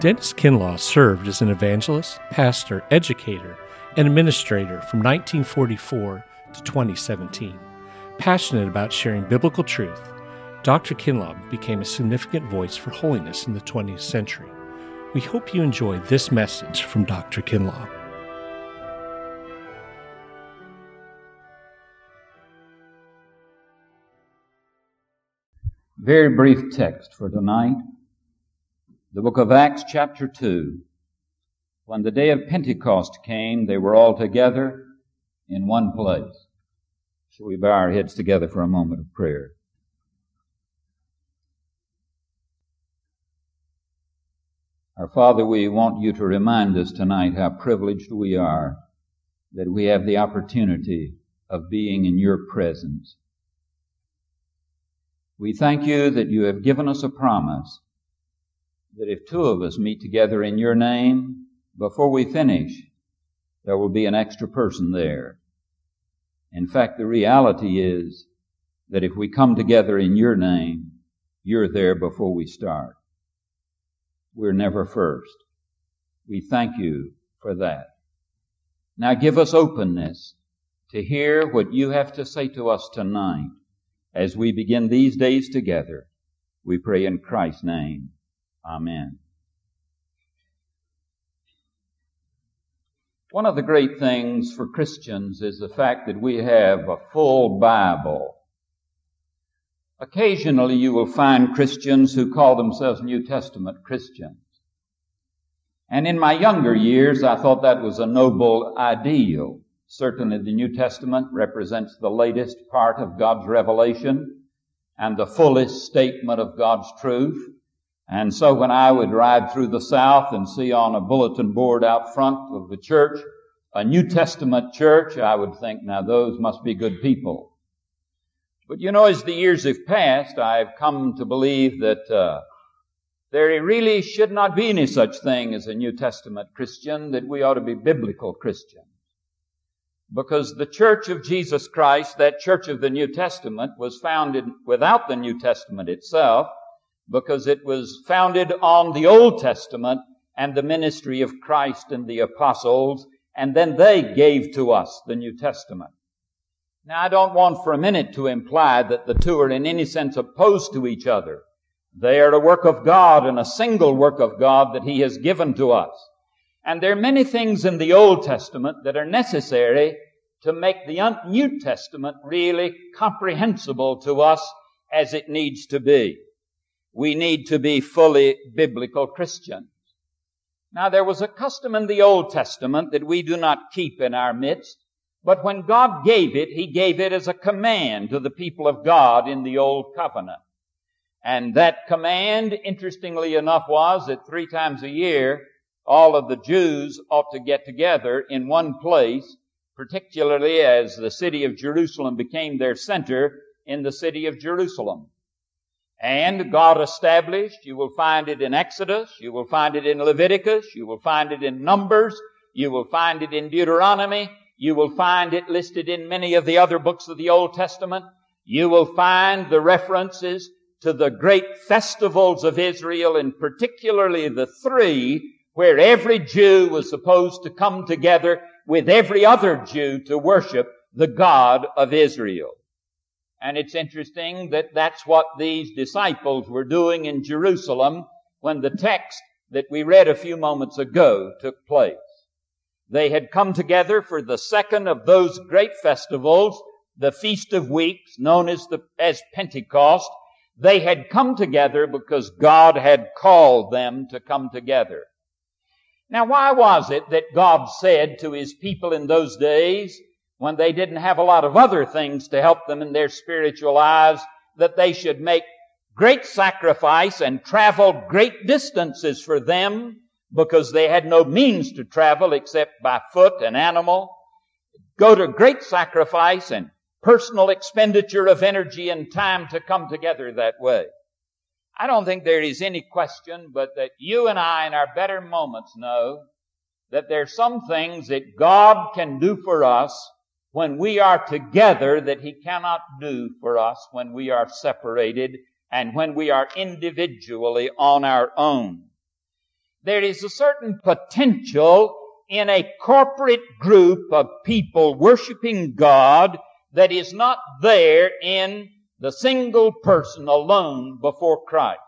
Dennis Kinlaw served as an evangelist, pastor, educator, and administrator from 1944 to 2017. Passionate about sharing biblical truth, Dr. Kinlaw became a significant voice for holiness in the 20th century. We hope you enjoy this message from Dr. Kinlaw. Very brief text for tonight. The book of Acts chapter 2. When the day of Pentecost came, they were all together in one place. Shall we bow our heads together for a moment of prayer? Our Father, we want you to remind us tonight how privileged we are that we have the opportunity of being in your presence. We thank you that you have given us a promise that if two of us meet together in your name, before we finish, there will be an extra person there. In fact, the reality is that if we come together in your name, you're there before we start. We're never first. We thank you for that. Now give us openness to hear what you have to say to us tonight as we begin these days together. We pray in Christ's name. Amen. One of the great things for Christians is the fact that we have a full Bible. Occasionally you will find Christians who call themselves New Testament Christians. And in my younger years, I thought that was a noble ideal. Certainly the New Testament represents the latest part of God's revelation and the fullest statement of God's truth. And so when I would ride through the South and see on a bulletin board out front of the church a New Testament church, I would think, now those must be good people. But you know, as the years have passed, I've come to believe that uh, there really should not be any such thing as a New Testament Christian, that we ought to be biblical Christians. Because the church of Jesus Christ, that church of the New Testament, was founded without the New Testament itself, because it was founded on the Old Testament and the ministry of Christ and the apostles, and then they gave to us the New Testament. Now, I don't want for a minute to imply that the two are in any sense opposed to each other. They are a work of God and a single work of God that He has given to us. And there are many things in the Old Testament that are necessary to make the New Testament really comprehensible to us as it needs to be we need to be fully biblical Christians. Now there was a custom in the Old Testament that we do not keep in our midst, but when God gave it, He gave it as a command to the people of God in the Old Covenant. And that command, interestingly enough, was that three times a year, all of the Jews ought to get together in one place, particularly as the city of Jerusalem became their center in the city of Jerusalem. And God established, you will find it in Exodus, you will find it in Leviticus, you will find it in Numbers, you will find it in Deuteronomy, you will find it listed in many of the other books of the Old Testament. You will find the references to the great festivals of Israel and particularly the three where every Jew was supposed to come together with every other Jew to worship the God of Israel. And it's interesting that that's what these disciples were doing in Jerusalem when the text that we read a few moments ago took place. They had come together for the second of those great festivals, the Feast of Weeks, known as the, as Pentecost. They had come together because God had called them to come together. Now, why was it that God said to His people in those days, when they didn't have a lot of other things to help them in their spiritual lives, that they should make great sacrifice and travel great distances for them because they had no means to travel except by foot and animal. Go to great sacrifice and personal expenditure of energy and time to come together that way. I don't think there is any question but that you and I in our better moments know that there are some things that God can do for us when we are together that He cannot do for us when we are separated and when we are individually on our own. There is a certain potential in a corporate group of people worshiping God that is not there in the single person alone before Christ.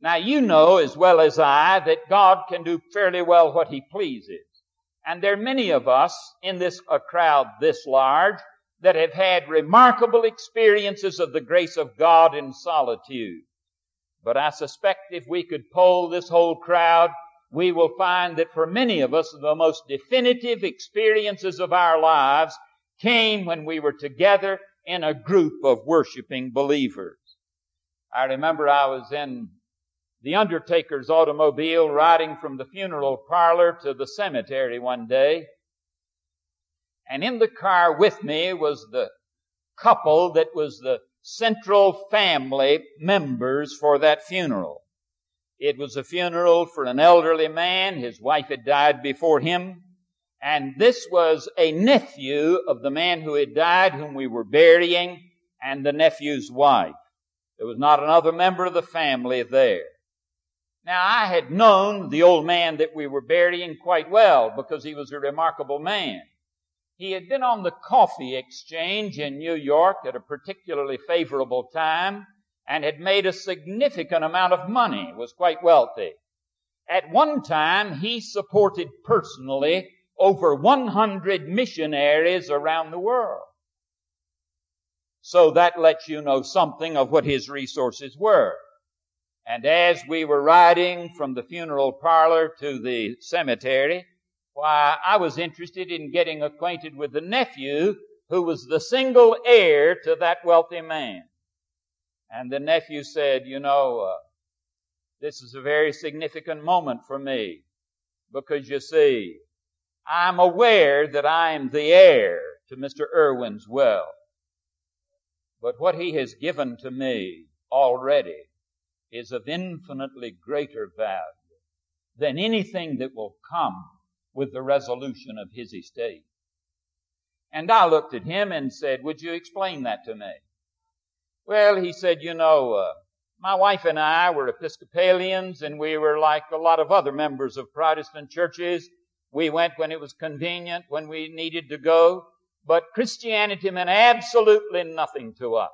Now you know as well as I that God can do fairly well what He pleases. And there are many of us in this a crowd this large that have had remarkable experiences of the grace of God in solitude. But I suspect if we could poll this whole crowd, we will find that for many of us, the most definitive experiences of our lives came when we were together in a group of worshiping believers. I remember I was in the undertaker's automobile riding from the funeral parlor to the cemetery one day. And in the car with me was the couple that was the central family members for that funeral. It was a funeral for an elderly man. His wife had died before him. And this was a nephew of the man who had died, whom we were burying, and the nephew's wife. There was not another member of the family there. Now, I had known the old man that we were burying quite well because he was a remarkable man. He had been on the coffee exchange in New York at a particularly favorable time and had made a significant amount of money, was quite wealthy. At one time, he supported personally over 100 missionaries around the world. So that lets you know something of what his resources were. And as we were riding from the funeral parlor to the cemetery, why, I was interested in getting acquainted with the nephew who was the single heir to that wealthy man. And the nephew said, You know, uh, this is a very significant moment for me because you see, I'm aware that I am the heir to Mr. Irwin's wealth. But what he has given to me already is of infinitely greater value than anything that will come with the resolution of his estate. And I looked at him and said, Would you explain that to me? Well, he said, you know, uh, my wife and I were Episcopalians and we were like a lot of other members of Protestant churches. We went when it was convenient, when we needed to go, but Christianity meant absolutely nothing to us.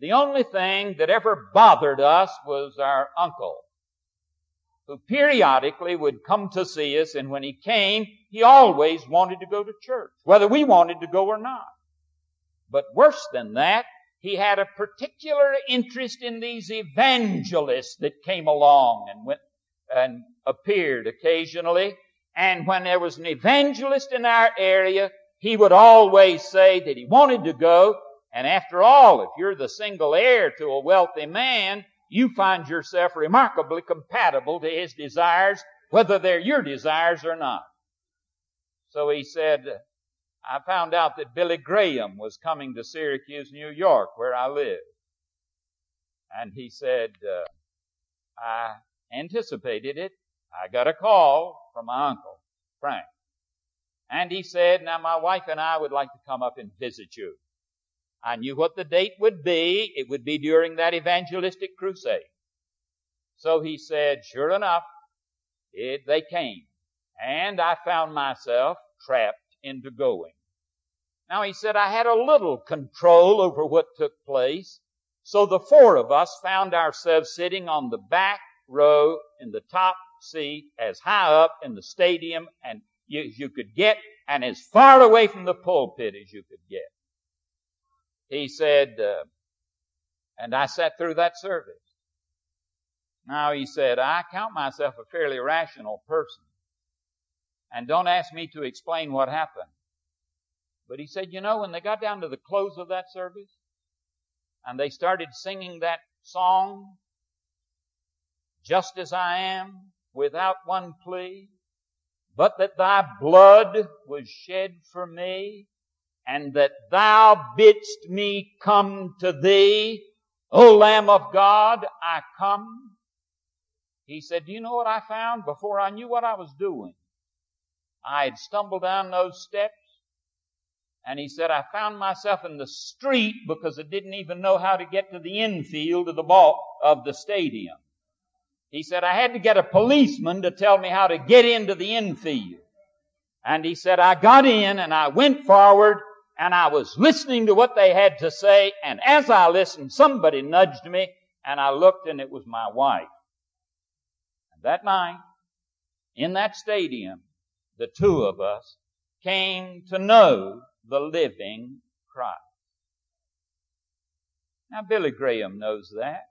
The only thing that ever bothered us was our uncle, who periodically would come to see us, and when he came, he always wanted to go to church, whether we wanted to go or not. But worse than that, he had a particular interest in these evangelists that came along and went and appeared occasionally. And when there was an evangelist in our area, he would always say that he wanted to go. And after all, if you're the single heir to a wealthy man, you find yourself remarkably compatible to his desires, whether they're your desires or not. So he said, I found out that Billy Graham was coming to Syracuse, New York, where I live. And he said, uh, I anticipated it. I got a call from my uncle, Frank. And he said, now my wife and I would like to come up and visit you. I knew what the date would be. It would be during that evangelistic crusade. So he said, sure enough, it, they came. And I found myself trapped into going. Now he said, I had a little control over what took place. So the four of us found ourselves sitting on the back row in the top seat as high up in the stadium and you, you could get and as far away from the pulpit as you could get. He said, uh, and I sat through that service. Now he said, I count myself a fairly rational person. And don't ask me to explain what happened. But he said, you know, when they got down to the close of that service and they started singing that song, just as I am, without one plea, but that thy blood was shed for me, and that thou bidst me come to thee, O Lamb of God, I come. He said, Do you know what I found before I knew what I was doing? I had stumbled down those steps and he said, I found myself in the street because I didn't even know how to get to the infield of the ball of the stadium. He said, I had to get a policeman to tell me how to get into the infield. And he said, I got in and I went forward and I was listening to what they had to say. And as I listened, somebody nudged me and I looked and it was my wife. And that night, in that stadium, the two of us came to know the living Christ. Now, Billy Graham knows that.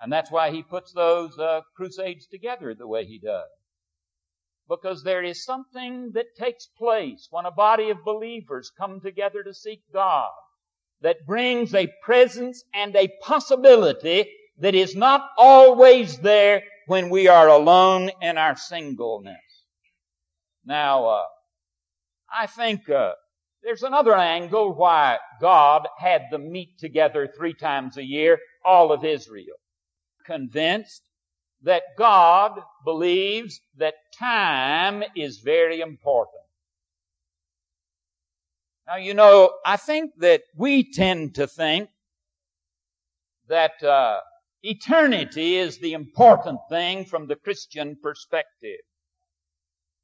And that's why he puts those uh, crusades together the way he does. Because there is something that takes place when a body of believers come together to seek God that brings a presence and a possibility that is not always there when we are alone in our singleness. Now, uh, I think uh, there's another angle why God had them meet together three times a year, all of Israel. Convinced that God believes that time is very important. Now, you know, I think that we tend to think that uh, eternity is the important thing from the Christian perspective.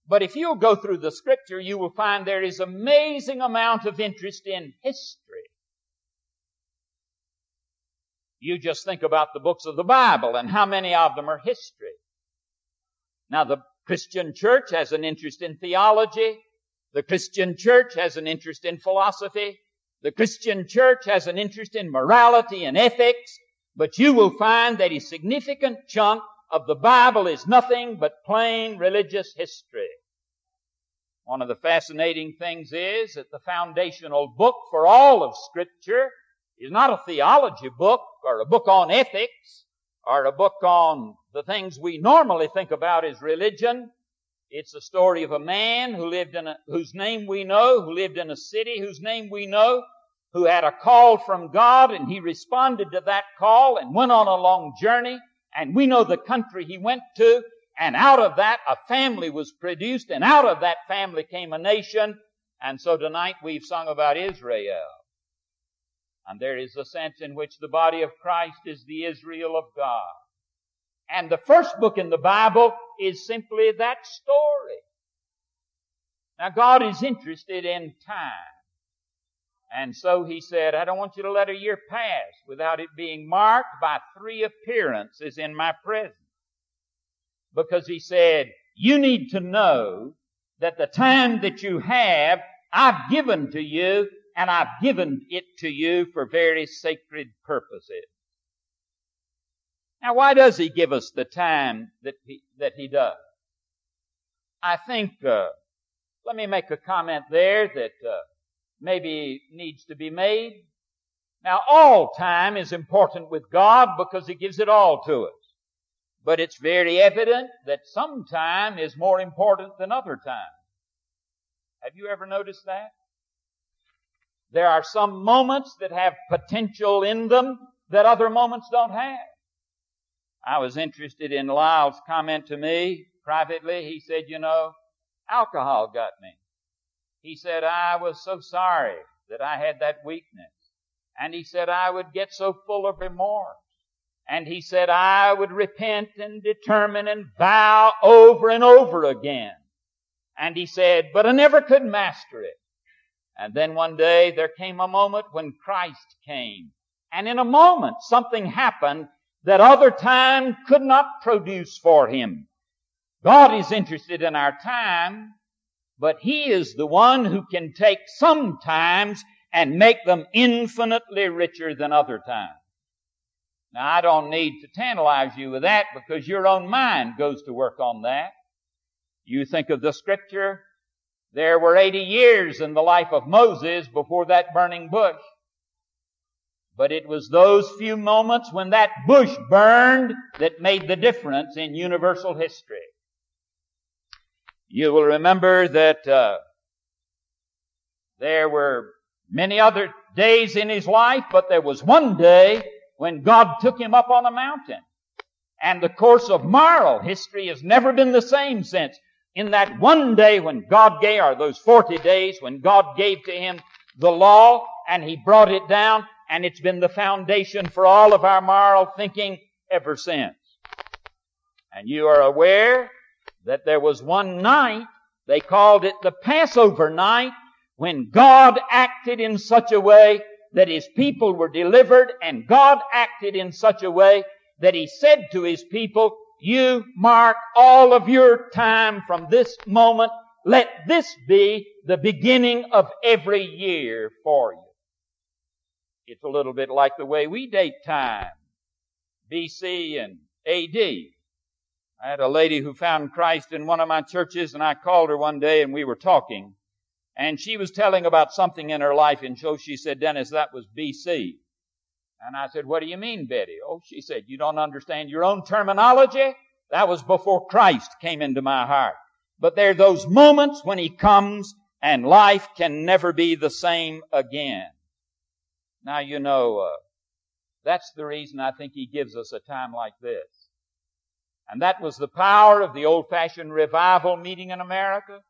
But if you'll go through the scripture, you will find there is amazing amount of interest in history. You just think about the books of the Bible and how many of them are history. Now the Christian church has an interest in theology. The Christian church has an interest in philosophy. The Christian church has an interest in morality and ethics. But you will find that a significant chunk of the Bible is nothing but plain religious history. One of the fascinating things is that the foundational book for all of Scripture is not a theology book or a book on ethics or a book on the things we normally think about as religion. It's the story of a man who lived in a, whose name we know, who lived in a city whose name we know, who had a call from God and he responded to that call and went on a long journey. And we know the country he went to and out of that, a family was produced, and out of that family came a nation. And so tonight we've sung about Israel. And there is a sense in which the body of Christ is the Israel of God. And the first book in the Bible is simply that story. Now God is interested in time. And so he said, I don't want you to let a year pass without it being marked by three appearances in my presence because he said, you need to know that the time that you have, I've given to you and I've given it to you for very sacred purposes. Now, why does he give us the time that he, that he does? I think, uh, let me make a comment there that uh, maybe needs to be made. Now, all time is important with God because He gives it all to us. But it's very evident that some time is more important than other time. Have you ever noticed that? There are some moments that have potential in them that other moments don't have. I was interested in Lyle's comment to me privately. He said, you know, alcohol got me. He said, I was so sorry that I had that weakness. And he said, I would get so full of remorse. And he said, I would repent and determine and vow over and over again. And he said, but I never could master it. And then one day there came a moment when Christ came. And in a moment something happened that other time could not produce for him. God is interested in our time, but He is the one who can take some times and make them infinitely richer than other times. Now, I don't need to tantalize you with that because your own mind goes to work on that. You think of the scripture. There were 80 years in the life of Moses before that burning bush. But it was those few moments when that bush burned that made the difference in universal history. You will remember that uh, there were many other days in his life, but there was one day when God took him up on a mountain. And the course of moral history has never been the same since. In that one day when God gave, or those 40 days when God gave to him the law and he brought it down and it's been the foundation for all of our moral thinking ever since. And you are aware that there was one night, they called it the Passover night, when God acted in such a way that his people were delivered and God acted in such a way that he said to his people, you mark all of your time from this moment. Let this be the beginning of every year for you. It's a little bit like the way we date time. BC and AD. I had a lady who found Christ in one of my churches and I called her one day and we were talking and she was telling about something in her life, and so she said, Dennis, that was BC. And I said, what do you mean, Betty? Oh, she said, you don't understand your own terminology? That was before Christ came into my heart. But there are those moments when He comes and life can never be the same again. Now, you know, uh, that's the reason I think He gives us a time like this. And that was the power of the old-fashioned revival meeting in America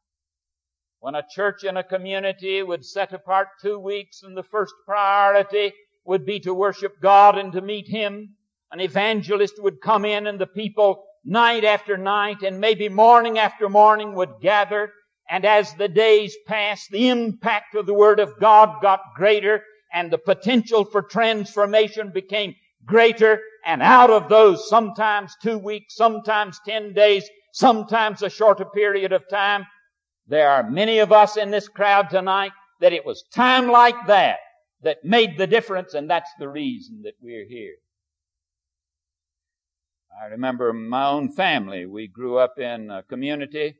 when a church in a community would set apart two weeks and the first priority would be to worship God and to meet Him, an evangelist would come in and the people night after night and maybe morning after morning would gather. And as the days passed, the impact of the Word of God got greater and the potential for transformation became greater. And out of those sometimes two weeks, sometimes ten days, sometimes a shorter period of time, there are many of us in this crowd tonight that it was time like that that made the difference, and that's the reason that we're here. I remember my own family. We grew up in a community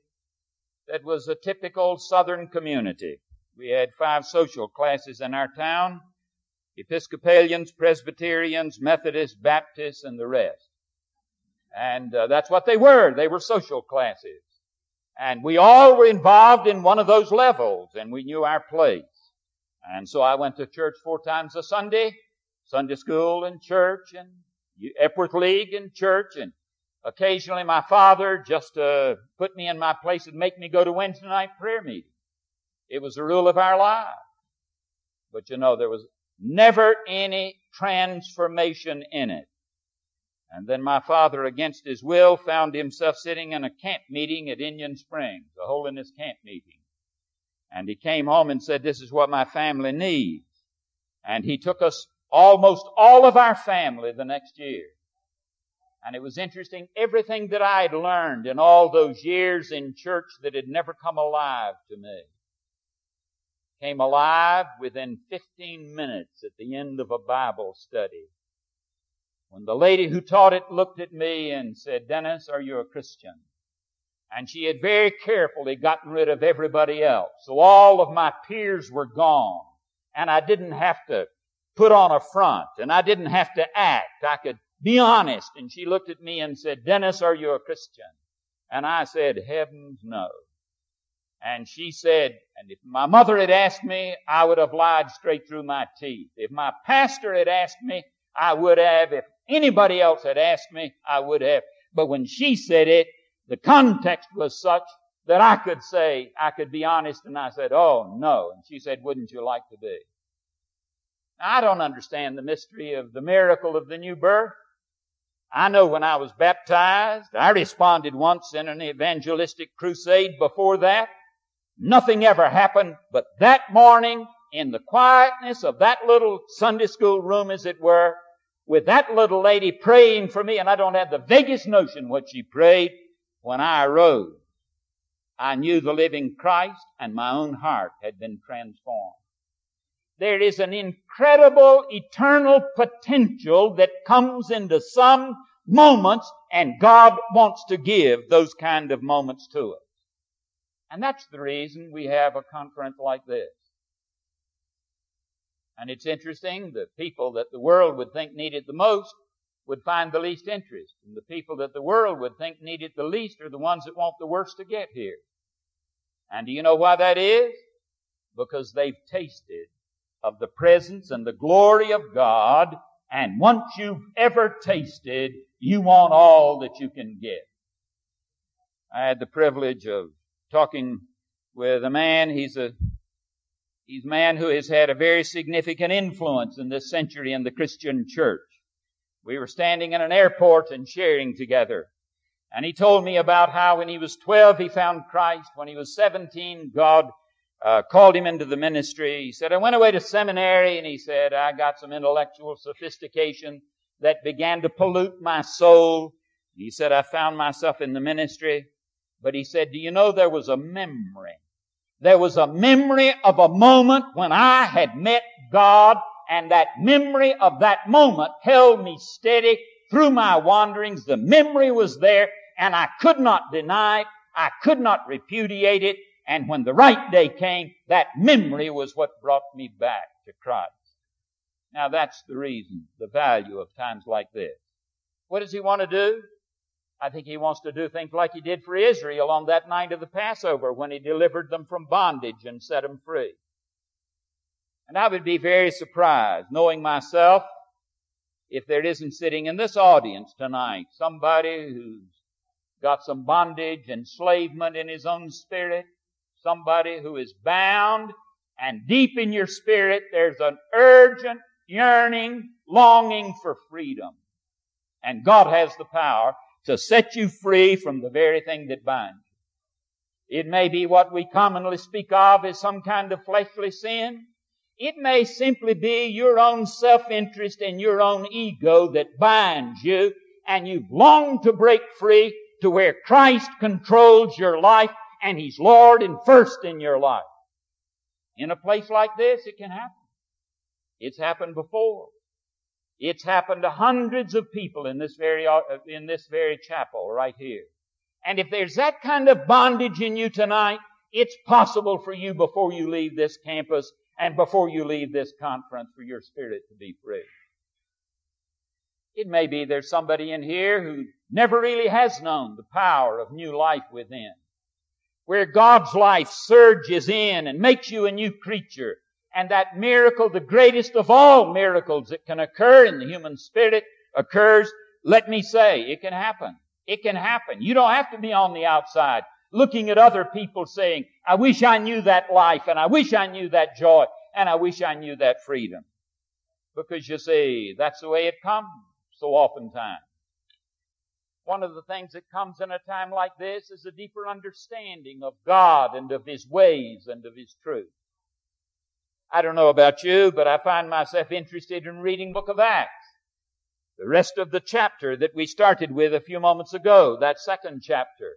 that was a typical southern community. We had five social classes in our town Episcopalians, Presbyterians, Methodists, Baptists, and the rest. And uh, that's what they were. They were social classes. And we all were involved in one of those levels and we knew our place. And so I went to church four times a Sunday, Sunday school and church and Epworth League and church and occasionally my father just uh, put me in my place and make me go to Wednesday night prayer meeting. It was the rule of our life. But you know, there was never any transformation in it. And then my father, against his will, found himself sitting in a camp meeting at Indian Springs, a holiness camp meeting. And he came home and said, this is what my family needs. And he took us almost all of our family the next year. And it was interesting, everything that I had learned in all those years in church that had never come alive to me came alive within 15 minutes at the end of a Bible study when the lady who taught it looked at me and said, Dennis, are you a Christian? And she had very carefully gotten rid of everybody else. So all of my peers were gone. And I didn't have to put on a front and I didn't have to act. I could be honest. And she looked at me and said, Dennis, are you a Christian? And I said, heavens no. And she said, and if my mother had asked me, I would have lied straight through my teeth. If my pastor had asked me, I would have. If anybody else had asked me, I would have. But when she said it, the context was such that I could say, I could be honest, and I said, oh no. And she said, wouldn't you like to be? I don't understand the mystery of the miracle of the new birth. I know when I was baptized, I responded once in an evangelistic crusade before that. Nothing ever happened, but that morning, in the quietness of that little Sunday school room, as it were, with that little lady praying for me, and I don't have the vaguest notion what she prayed when I arose. I knew the living Christ and my own heart had been transformed. There is an incredible eternal potential that comes into some moments and God wants to give those kind of moments to us. And that's the reason we have a conference like this. And it's interesting, the people that the world would think needed the most would find the least interest. And the people that the world would think needed the least are the ones that want the worst to get here. And do you know why that is? Because they've tasted of the presence and the glory of God, and once you've ever tasted, you want all that you can get. I had the privilege of talking with a man, he's a He's a man who has had a very significant influence in this century in the Christian church. We were standing in an airport and sharing together. And he told me about how when he was 12 he found Christ. When he was 17, God uh, called him into the ministry. He said, I went away to seminary and he said, I got some intellectual sophistication that began to pollute my soul. He said, I found myself in the ministry. But he said, do you know there was a memory? There was a memory of a moment when I had met God and that memory of that moment held me steady through my wanderings. The memory was there and I could not deny it. I could not repudiate it. And when the right day came, that memory was what brought me back to Christ. Now that's the reason, the value of times like this. What does he want to do? I think he wants to do things like he did for Israel on that night of the Passover when he delivered them from bondage and set them free. And I would be very surprised, knowing myself, if there isn't sitting in this audience tonight somebody who's got some bondage, enslavement in his own spirit, somebody who is bound, and deep in your spirit there's an urgent yearning, longing for freedom. And God has the power to set you free from the very thing that binds you. It may be what we commonly speak of as some kind of fleshly sin. It may simply be your own self-interest and your own ego that binds you and you've longed to break free to where Christ controls your life and He's Lord and first in your life. In a place like this, it can happen. It's happened before. It's happened to hundreds of people in this very, in this very chapel right here. And if there's that kind of bondage in you tonight, it's possible for you before you leave this campus and before you leave this conference for your spirit to be free. It may be there's somebody in here who never really has known the power of new life within. Where God's life surges in and makes you a new creature. And that miracle, the greatest of all miracles that can occur in the human spirit, occurs. Let me say, it can happen. It can happen. You don't have to be on the outside looking at other people saying, I wish I knew that life and I wish I knew that joy and I wish I knew that freedom. Because you see, that's the way it comes so oftentimes. One of the things that comes in a time like this is a deeper understanding of God and of His ways and of His truth. I don't know about you, but I find myself interested in reading book of Acts. The rest of the chapter that we started with a few moments ago, that second chapter.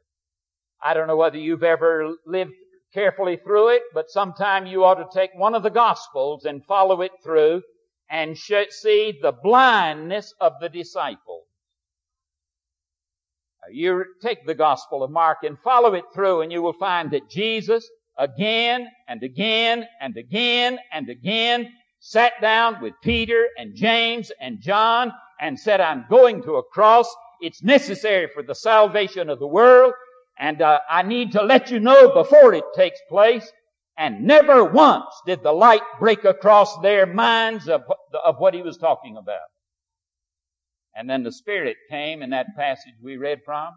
I don't know whether you've ever lived carefully through it, but sometime you ought to take one of the gospels and follow it through and see the blindness of the disciples. You take the Gospel of Mark and follow it through and you will find that Jesus again and again and again and again sat down with Peter and James and John and said, I'm going to a cross. It's necessary for the salvation of the world and uh, I need to let you know before it takes place and never once did the light break across their minds of, of what he was talking about. And then the Spirit came in that passage we read from.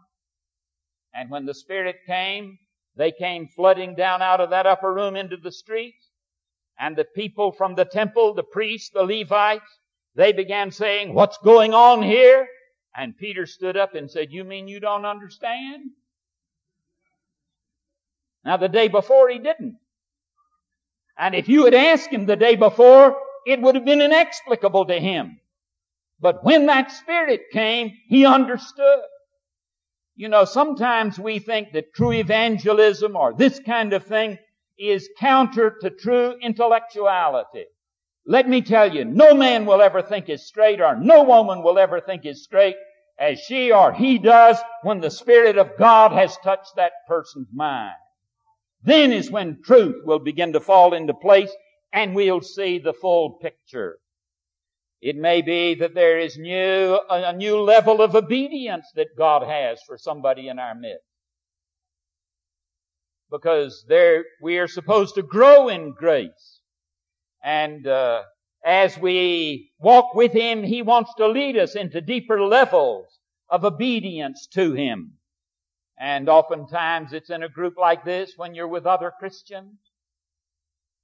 And when the Spirit came, they came flooding down out of that upper room into the street. And the people from the temple, the priests, the Levites, they began saying, what's going on here? And Peter stood up and said, you mean you don't understand? Now the day before he didn't. And if you had asked him the day before, it would have been inexplicable to him. But when that Spirit came, he understood. You know, sometimes we think that true evangelism or this kind of thing is counter to true intellectuality. Let me tell you, no man will ever think as straight or no woman will ever think as straight as she or he does when the Spirit of God has touched that person's mind. Then is when truth will begin to fall into place and we'll see the full picture. It may be that there is new, a new level of obedience that God has for somebody in our midst. Because there, we are supposed to grow in grace. And, uh, as we walk with Him, He wants to lead us into deeper levels of obedience to Him. And oftentimes it's in a group like this when you're with other Christians.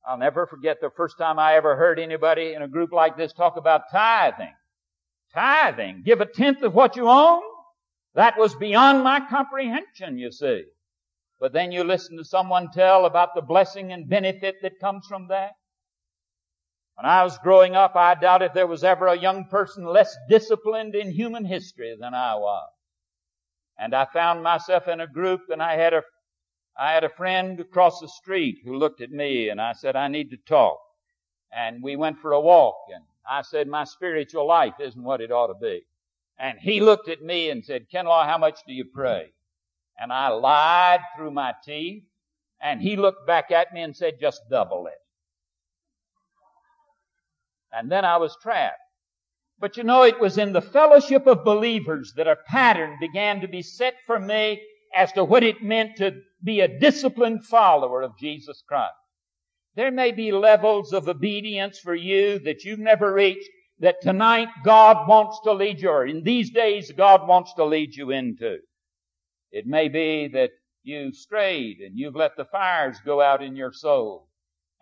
I'll never forget the first time I ever heard anybody in a group like this talk about tithing. Tithing. Give a tenth of what you own? That was beyond my comprehension, you see. But then you listen to someone tell about the blessing and benefit that comes from that. When I was growing up, I doubt if there was ever a young person less disciplined in human history than I was. And I found myself in a group and I had a, I had a friend across the street who looked at me and I said, I need to talk. And we went for a walk and I said, my spiritual life isn't what it ought to be. And he looked at me and said, Kinlaw, how much do you pray? And I lied through my teeth. And he looked back at me and said, just double it. And then I was trapped. But you know, it was in the fellowship of believers that a pattern began to be set for me as to what it meant to be a disciplined follower of Jesus Christ. There may be levels of obedience for you that you've never reached that tonight God wants to lead you, or in these days God wants to lead you into. It may be that you've strayed and you've let the fires go out in your soul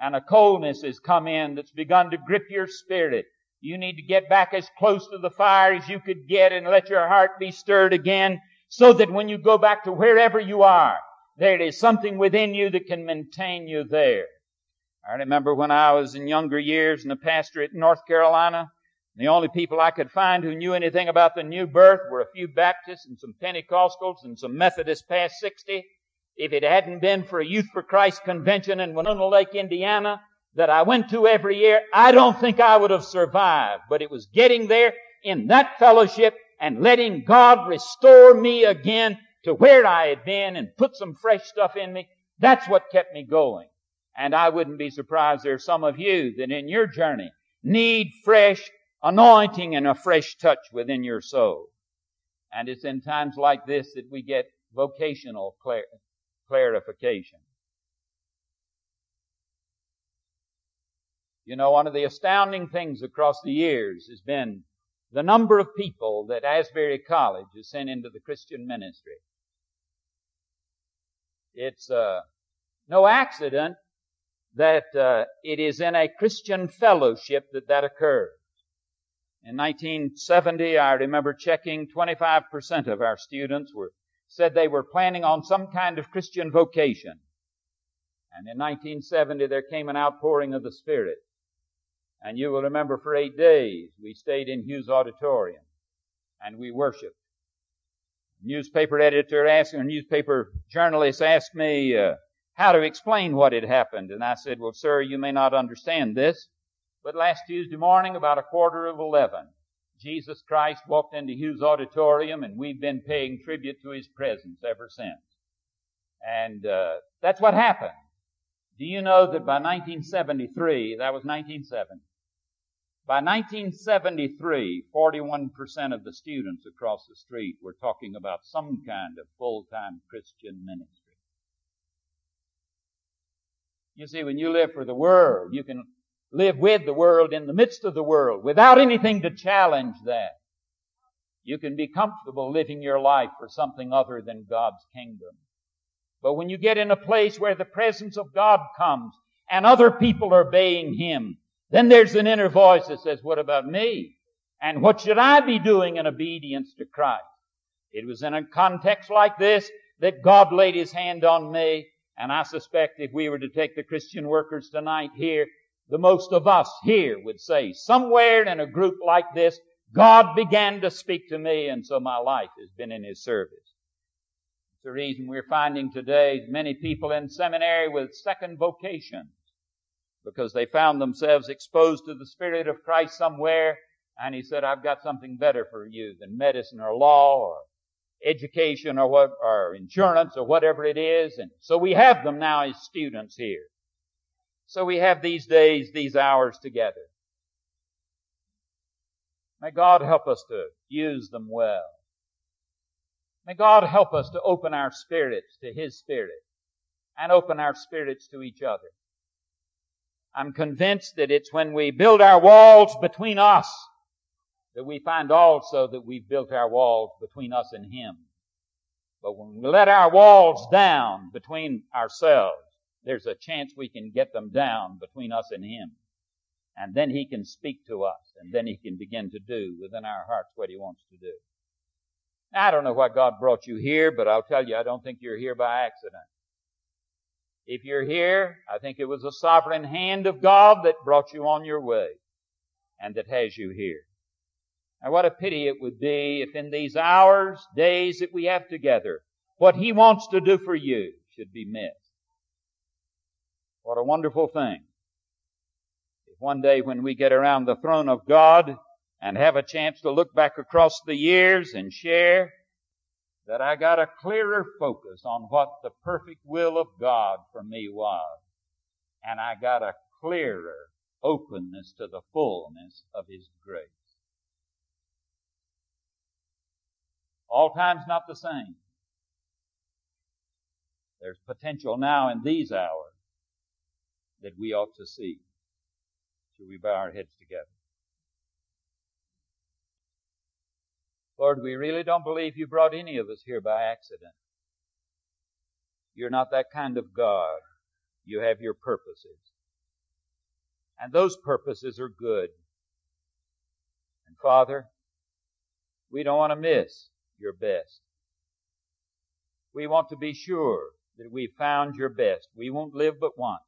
and a coldness has come in that's begun to grip your spirit. You need to get back as close to the fire as you could get and let your heart be stirred again so that when you go back to wherever you are, there is something within you that can maintain you there. I remember when I was in younger years in the pastorate in North Carolina, the only people I could find who knew anything about the new birth were a few Baptists and some Pentecostals and some Methodists past 60. If it hadn't been for a Youth for Christ convention in Winona Lake, Indiana, that I went to every year, I don't think I would have survived. But it was getting there in that fellowship and letting God restore me again to where I had been and put some fresh stuff in me. That's what kept me going. And I wouldn't be surprised there are some of you that in your journey need fresh anointing and a fresh touch within your soul. And it's in times like this that we get vocational clar- clarification. You know, one of the astounding things across the years has been the number of people that Asbury College has sent into the Christian ministry. It's uh, no accident that uh, it is in a Christian fellowship that that occurs. In 1970, I remember checking 25% of our students were said they were planning on some kind of Christian vocation. And in 1970, there came an outpouring of the Spirit. And you will remember for eight days we stayed in Hughes Auditorium and we worshiped. Newspaper editor asked, or newspaper journalist asked me uh, how to explain what had happened. And I said, well, sir, you may not understand this, but last Tuesday morning, about a quarter of eleven, Jesus Christ walked into Hughes Auditorium, and we've been paying tribute to His presence ever since. And uh, that's what happened. Do you know that by 1973, that was 1970, by 1973, 41% of the students across the street were talking about some kind of full-time Christian ministry. You see, when you live for the world, you can live with the world in the midst of the world without anything to challenge that. You can be comfortable living your life for something other than God's kingdom. But when you get in a place where the presence of God comes and other people are obeying Him, then there's an inner voice that says, what about me? And what should I be doing in obedience to Christ? It was in a context like this that God laid His hand on me. And I suspect if we were to take the Christian workers tonight here, the most of us here would say, somewhere in a group like this, God began to speak to me, and so my life has been in His service. It's the reason we're finding today many people in seminary with second vocations because they found themselves exposed to the Spirit of Christ somewhere, and He said, I've got something better for you than medicine or law or education or what, or insurance or whatever it is. And so we have them now as students here. So we have these days, these hours together. May God help us to use them well. May God help us to open our spirits to His Spirit and open our spirits to each other. I'm convinced that it's when we build our walls between us that we find also that we've built our walls between us and Him. But when we let our walls down between ourselves, there's a chance we can get them down between us and Him. And then He can speak to us, and then He can begin to do within our hearts what He wants to do. I don't know why God brought you here, but I'll tell you, I don't think you're here by accident. If you're here, I think it was the sovereign hand of God that brought you on your way and that has you here. Now what a pity it would be if in these hours, days that we have together, what He wants to do for you should be missed. What a wonderful thing. If one day when we get around the throne of God and have a chance to look back across the years and share that I got a clearer focus on what the perfect will of God for me was. And I got a clearer openness to the fullness of His grace. All times not the same. There's potential now in these hours that we ought to see. Should we bow our heads together? Lord, we really don't believe you brought any of us here by accident. You're not that kind of God. You have your purposes. And those purposes are good. And Father, we don't want to miss your best. We want to be sure that we found your best. We won't live but once.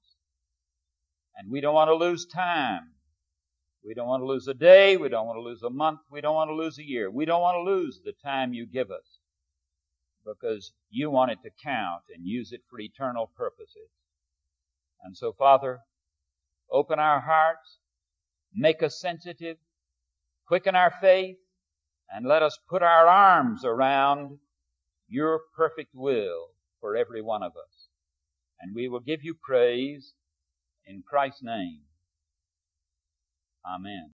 And we don't want to lose time we don't want to lose a day. We don't want to lose a month. We don't want to lose a year. We don't want to lose the time you give us because you want it to count and use it for eternal purposes. And so, Father, open our hearts, make us sensitive, quicken our faith, and let us put our arms around your perfect will for every one of us. And we will give you praise in Christ's name. Amen.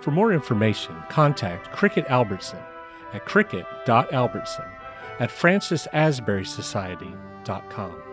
For more information, contact Cricket Albertson at cricket.albertson at francisasburysociety.com.